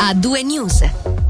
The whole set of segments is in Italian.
a due news.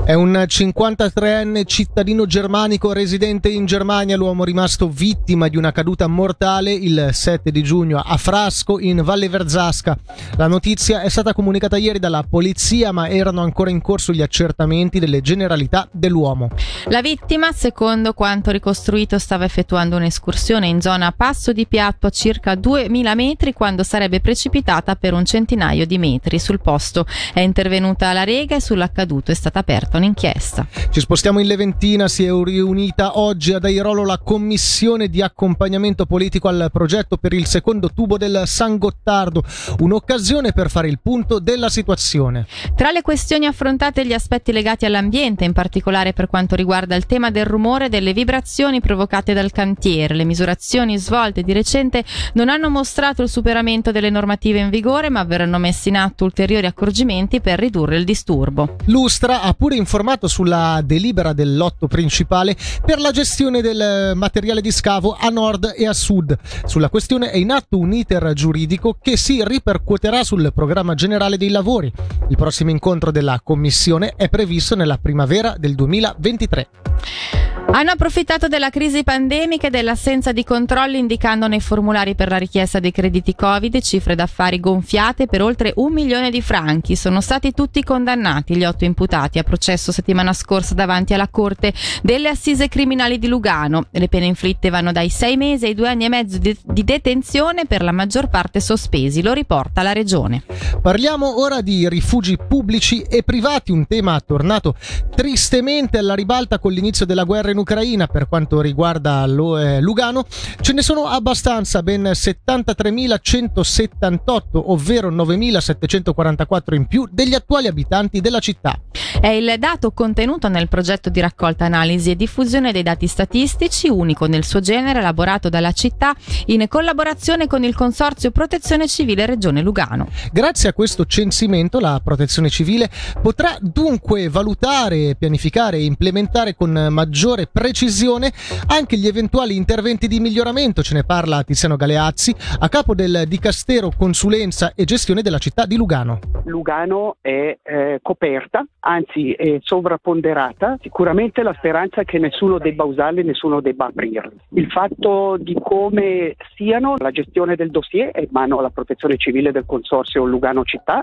È un 53enne cittadino germanico residente in Germania, l'uomo rimasto vittima di una caduta mortale il 7 di giugno a Frasco in Valle Verzasca. La notizia è stata comunicata ieri dalla polizia, ma erano ancora in corso gli accertamenti delle generalità dell'uomo. La vittima, secondo quanto ricostruito, stava effettuando un'escursione in zona Passo di Piatto a circa 2000 metri quando sarebbe precipitata per un centinaio di metri. Sul posto è intervenuta la Rega e sull'accaduto è stata aperta un'inchiesta. Ci spostiamo in Leventina, si è riunita oggi ad Airolo la commissione di accompagnamento politico al progetto per il secondo tubo del San Gottardo, un'occasione per fare il punto della situazione. Tra le questioni affrontate gli aspetti legati all'ambiente, in particolare per quanto riguarda il tema del rumore e delle vibrazioni provocate dal cantiere. Le misurazioni svolte di recente non hanno mostrato il superamento delle normative in vigore, ma verranno messi in atto ulteriori accorgimenti per ridurre il disturbo. Lustra ha pure informato sulla delibera del lotto principale per la gestione del materiale di scavo a nord e a sud. Sulla questione è in atto un iter giuridico che si ripercuoterà sul programma generale dei lavori. Il prossimo incontro della commissione è previsto nella primavera del 2023. Hanno approfittato della crisi pandemica e dell'assenza di controlli indicando nei formulari per la richiesta dei crediti Covid cifre d'affari gonfiate per oltre un milione di franchi. Sono stati tutti condannati gli otto imputati a processo settimana scorsa davanti alla Corte delle Assise Criminali di Lugano. Le pene inflitte vanno dai sei mesi ai due anni e mezzo di, di detenzione per la maggior parte sospesi, lo riporta la Regione. Parliamo ora di rifugi pubblici e privati, un tema tornato tristemente alla ribalta con l'inizio della guerra in Ucraina per quanto riguarda Lugano. Ce ne sono abbastanza, ben 73.178, ovvero 9.744 in più degli attuali abitanti della città. È il dato contenuto nel progetto di raccolta, analisi e diffusione dei dati statistici, unico nel suo genere, elaborato dalla città in collaborazione con il Consorzio Protezione Civile Regione Lugano. Grazie a questo censimento la Protezione Civile potrà dunque valutare, pianificare e implementare con maggiore precisione anche gli eventuali interventi di miglioramento. Ce ne parla Tiziano Galeazzi, a capo del Dicastero Consulenza e Gestione della città di Lugano. Lugano è eh, coperta, anzi è sovrapponderata. Sicuramente la speranza è che nessuno debba usarli, nessuno debba aprirli. Il fatto di come siano, la gestione del dossier è in mano alla protezione civile del Consorzio Lugano Città,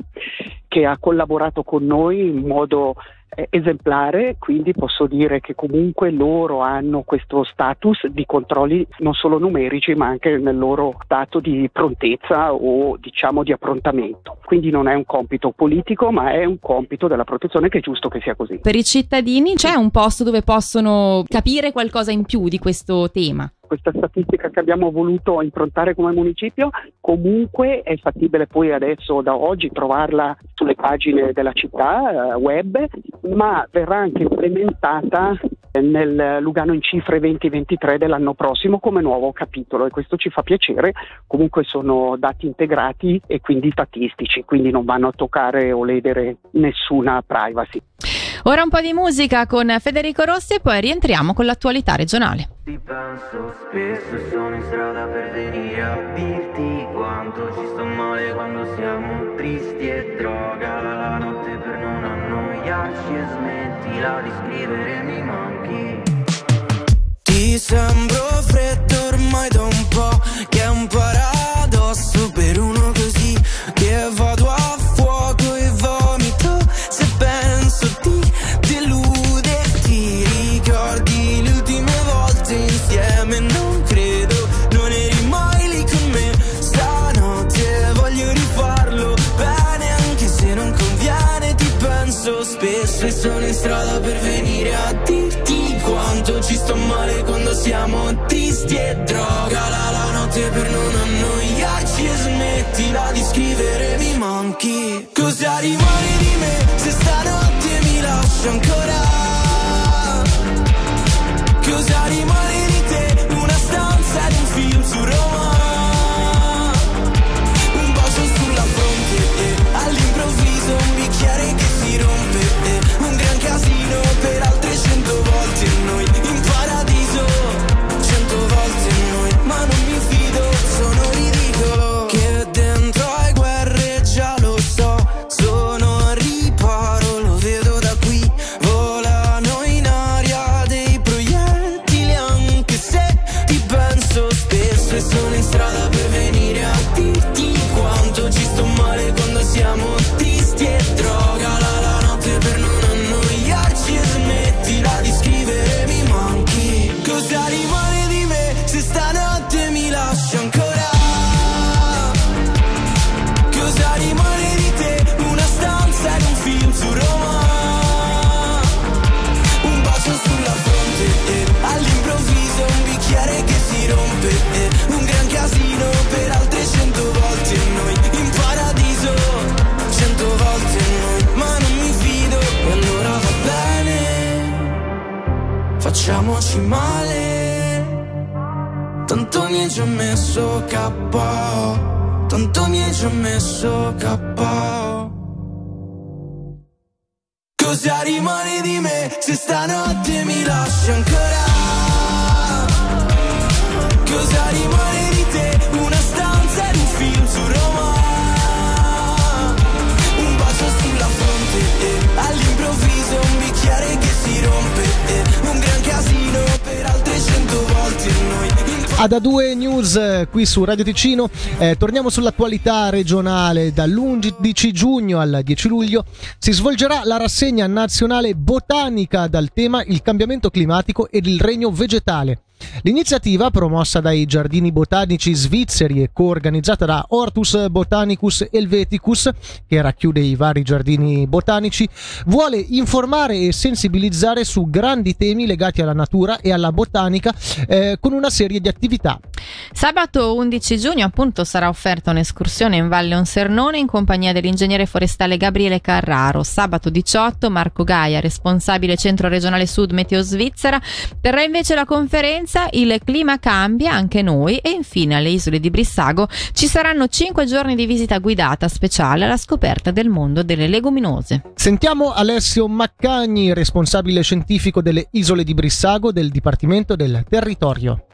che ha collaborato con noi in modo esemplare, quindi posso dire che comunque loro hanno questo status di controlli non solo numerici ma anche nel loro stato di prontezza o diciamo di approntamento. Quindi non è un compito politico ma è un compito della protezione che è giusto che sia così. Per i cittadini c'è un posto dove possono capire qualcosa in più di questo tema? Questa statistica che abbiamo voluto improntare come municipio, comunque è fattibile poi adesso da oggi trovarla sulle pagine della città eh, web, ma verrà anche implementata nel Lugano in cifre 2023 dell'anno prossimo come nuovo capitolo e questo ci fa piacere, comunque sono dati integrati e quindi statistici, quindi non vanno a toccare o ledere nessuna privacy. Ora un po' di musica con Federico Rossi e poi rientriamo con l'attualità regionale. Ti penso spesso, sono in strada per venire a dirti quanto ci sto male quando siamo tristi e droga la notte per non annoiarci e smettila di scrivere mi manchi. Ti sembro freddo ormai da un po' che è un paradosso siamo tristi e droga. La, la notte per non annoiarci e smettila di scrivere mi manchi. Cosa rimane di me se stanotte mi lascio ancora mi già messo capo, tanto mi hai già messo capo. Cosa rimane di me se stanotte mi lasci ancora? Cosa rimane di te? Una stanza ed un film su Roma. Un bacio sulla fronte e all'improvviso un bicchiere che Ad A2 News eh, qui su Radio Ticino, eh, torniamo sull'attualità regionale. Dall'11 giugno al 10 luglio si svolgerà la rassegna nazionale botanica dal tema il cambiamento climatico ed il regno vegetale. L'iniziativa, promossa dai giardini botanici svizzeri e coorganizzata da Hortus Botanicus Helveticus, che racchiude i vari giardini botanici, vuole informare e sensibilizzare su grandi temi legati alla natura e alla botanica eh, con una serie di attività. Sabato 11 giugno appunto sarà offerta un'escursione in Valle Onsernone in compagnia dell'ingegnere forestale Gabriele Carraro. Sabato 18 Marco Gaia, responsabile centro regionale sud Meteo Svizzera, terrà invece la conferenza Il clima cambia, anche noi e infine alle isole di Brissago ci saranno 5 giorni di visita guidata speciale alla scoperta del mondo delle leguminose. Sentiamo Alessio Maccagni, responsabile scientifico delle isole di Brissago del Dipartimento del Territorio.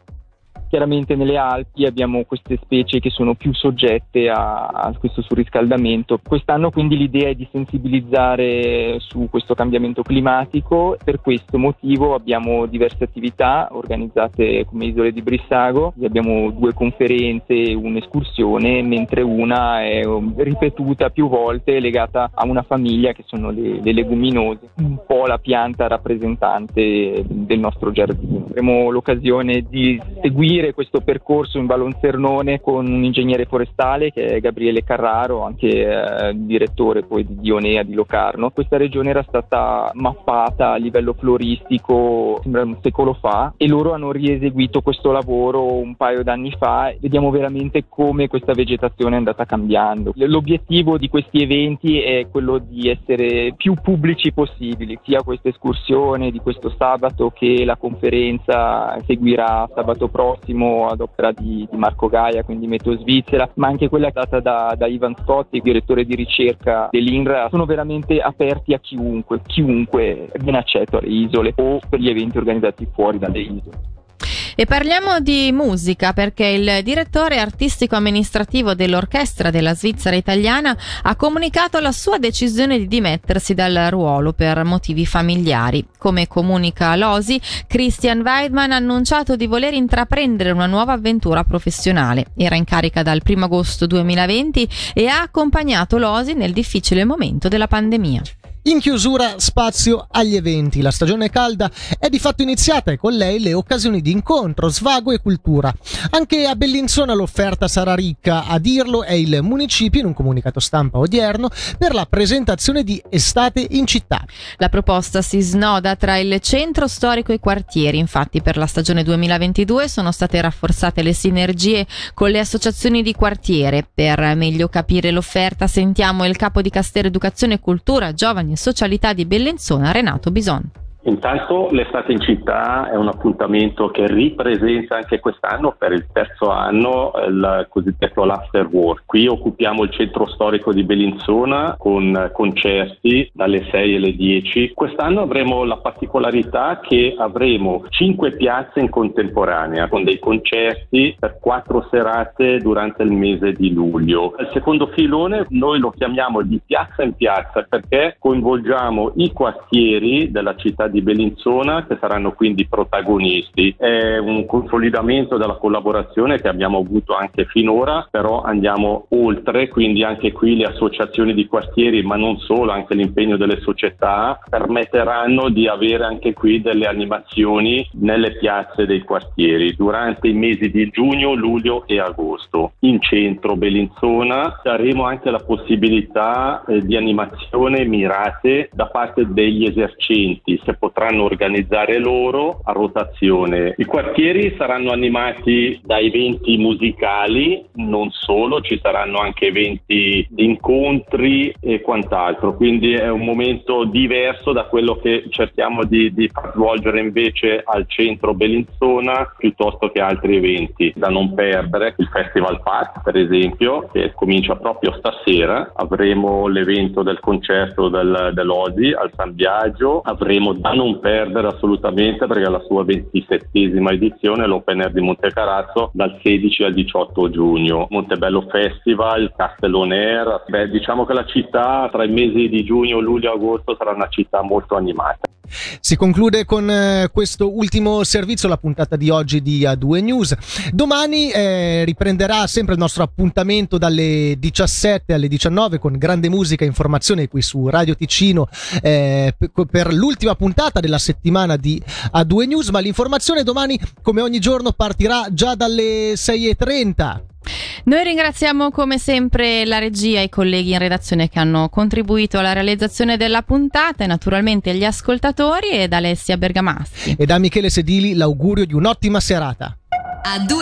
Chiaramente nelle Alpi abbiamo queste specie che sono più soggette a, a questo surriscaldamento. Quest'anno quindi l'idea è di sensibilizzare su questo cambiamento climatico. Per questo motivo abbiamo diverse attività organizzate come Isole di Brissago. Abbiamo due conferenze un'escursione, mentre una è um, ripetuta più volte legata a una famiglia che sono le, le leguminose, un po' la pianta rappresentante del nostro giardino. Avremo l'occasione di seguire questo percorso in Valonsernone con un ingegnere forestale che è Gabriele Carraro, anche eh, direttore poi di Dionea di Locarno. Questa regione era stata mappata a livello floristico sembra un secolo fa e loro hanno rieseguito questo lavoro un paio d'anni fa vediamo veramente come questa vegetazione è andata cambiando. L'obiettivo di questi eventi è quello di essere più pubblici possibili, sia questa escursione di questo sabato che la conferenza seguirà sabato prossimo ad opera di, di Marco Gaia, quindi Meteo Svizzera, ma anche quella data da, da Ivan Scotti, direttore di ricerca dell'INRA, sono veramente aperti a chiunque, chiunque viene accetto alle isole o per gli eventi organizzati fuori dalle isole. E parliamo di musica perché il direttore artistico amministrativo dell'orchestra della Svizzera italiana ha comunicato la sua decisione di dimettersi dal ruolo per motivi familiari. Come comunica l'Osi, Christian Weidman ha annunciato di voler intraprendere una nuova avventura professionale. Era in carica dal 1 agosto 2020 e ha accompagnato l'Osi nel difficile momento della pandemia. In chiusura spazio agli eventi. La stagione calda è di fatto iniziata e con lei le occasioni di incontro, svago e cultura. Anche a Bellinzona l'offerta sarà ricca, a dirlo è il municipio in un comunicato stampa odierno per la presentazione di Estate in città. La proposta si snoda tra il centro storico e i quartieri, infatti per la stagione 2022 sono state rafforzate le sinergie con le associazioni di quartiere. Per meglio capire l'offerta sentiamo il capo di Castero Educazione e Cultura, Giovani Socialità di Bellinzona, Renato Bison. Intanto l'estate in città è un appuntamento che ripresenta anche quest'anno per il terzo anno il cosiddetto l'after work. Qui occupiamo il centro storico di Bellinzona con concerti dalle 6 alle 10. Quest'anno avremo la particolarità che avremo cinque piazze in contemporanea con dei concerti per quattro serate durante il mese di luglio. Il secondo filone noi lo chiamiamo di piazza in piazza perché coinvolgiamo i quartieri della città di Bellinzona che saranno quindi protagonisti. È un consolidamento della collaborazione che abbiamo avuto anche finora, però andiamo oltre, quindi anche qui le associazioni di quartieri, ma non solo, anche l'impegno delle società permetteranno di avere anche qui delle animazioni nelle piazze dei quartieri durante i mesi di giugno, luglio e agosto. In centro Bellinzona daremo anche la possibilità eh, di animazione mirate da parte degli esercenti, che potranno organizzare loro a rotazione. I quartieri saranno animati da eventi musicali, non solo, ci saranno anche eventi di incontri e quant'altro, quindi è un momento diverso da quello che cerchiamo di, di far svolgere invece al centro Bellinzona piuttosto che altri eventi da non perdere. Il Festival Park, per esempio, che comincia proprio stasera, avremo l'evento del concerto del, dell'Odi al San Biagio, avremo non perdere assolutamente perché la sua 27esima edizione, l'Open Air di Montecarazzo, dal 16 al 18 giugno. Montebello Festival, Castellone Air, Beh, diciamo che la città tra i mesi di giugno, luglio e agosto sarà una città molto animata. Si conclude con eh, questo ultimo servizio la puntata di oggi di A2 News. Domani eh, riprenderà sempre il nostro appuntamento dalle 17 alle 19 con grande musica e informazione qui su Radio Ticino eh, per l'ultima puntata della settimana di A2 News, ma l'informazione domani come ogni giorno partirà già dalle 6.30. Noi ringraziamo come sempre la regia e i colleghi in redazione che hanno contribuito alla realizzazione della puntata e naturalmente gli ascoltatori ed Alessia Bergamaschi. E da Michele Sedili l'augurio di un'ottima serata. A due